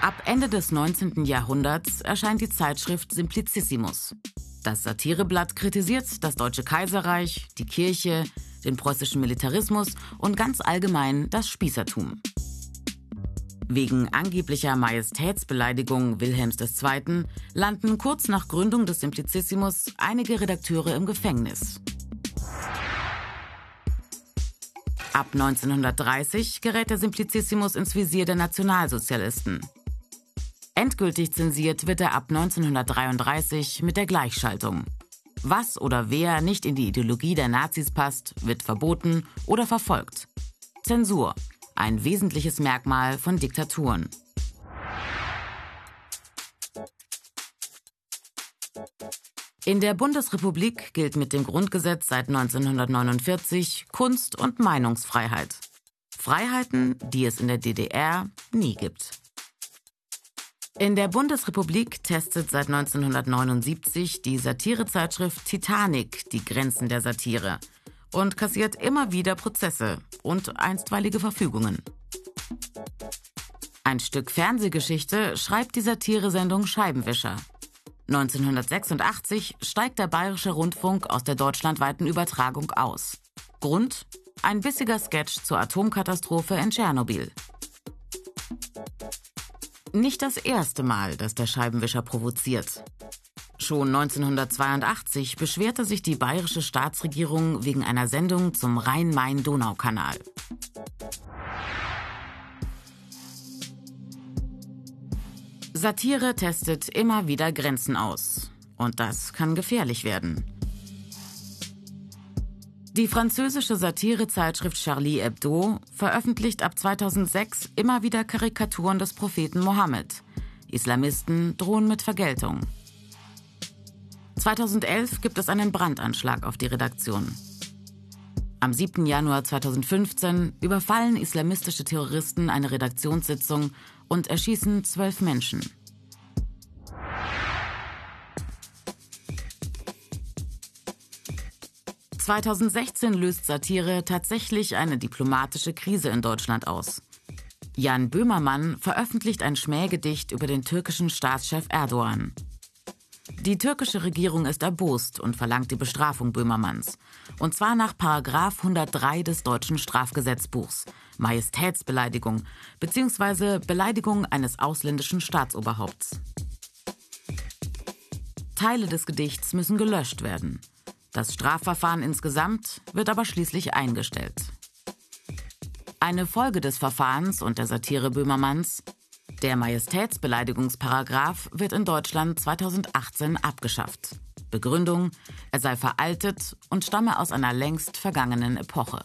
Ab Ende des 19. Jahrhunderts erscheint die Zeitschrift Simplicissimus. Das Satireblatt kritisiert das Deutsche Kaiserreich, die Kirche, den preußischen Militarismus und ganz allgemein das Spießertum. Wegen angeblicher Majestätsbeleidigung Wilhelms II. landen kurz nach Gründung des Simplicissimus einige Redakteure im Gefängnis. Ab 1930 gerät der Simplicissimus ins Visier der Nationalsozialisten. Endgültig zensiert wird er ab 1933 mit der Gleichschaltung. Was oder wer nicht in die Ideologie der Nazis passt, wird verboten oder verfolgt. Zensur, ein wesentliches Merkmal von Diktaturen. In der Bundesrepublik gilt mit dem Grundgesetz seit 1949 Kunst- und Meinungsfreiheit. Freiheiten, die es in der DDR nie gibt. In der Bundesrepublik testet seit 1979 die Satirezeitschrift Titanic die Grenzen der Satire und kassiert immer wieder Prozesse und einstweilige Verfügungen. Ein Stück Fernsehgeschichte schreibt die Satiresendung Scheibenwischer. 1986 steigt der Bayerische Rundfunk aus der deutschlandweiten Übertragung aus. Grund? Ein bissiger Sketch zur Atomkatastrophe in Tschernobyl. Nicht das erste Mal, dass der Scheibenwischer provoziert. Schon 1982 beschwerte sich die bayerische Staatsregierung wegen einer Sendung zum Rhein-Main-Donau-Kanal. Satire testet immer wieder Grenzen aus. Und das kann gefährlich werden. Die französische Satirezeitschrift Charlie Hebdo veröffentlicht ab 2006 immer wieder Karikaturen des Propheten Mohammed. Islamisten drohen mit Vergeltung. 2011 gibt es einen Brandanschlag auf die Redaktion. Am 7. Januar 2015 überfallen islamistische Terroristen eine Redaktionssitzung und erschießen zwölf Menschen. 2016 löst Satire tatsächlich eine diplomatische Krise in Deutschland aus. Jan Böhmermann veröffentlicht ein Schmähgedicht über den türkischen Staatschef Erdogan. Die türkische Regierung ist erbost und verlangt die Bestrafung Böhmermanns. Und zwar nach Paragraf 103 des deutschen Strafgesetzbuchs, Majestätsbeleidigung bzw. Beleidigung eines ausländischen Staatsoberhaupts. Teile des Gedichts müssen gelöscht werden. Das Strafverfahren insgesamt wird aber schließlich eingestellt. Eine Folge des Verfahrens und der Satire Böhmermanns der Majestätsbeleidigungsparagraf wird in Deutschland 2018 abgeschafft. Begründung, er sei veraltet und stamme aus einer längst vergangenen Epoche.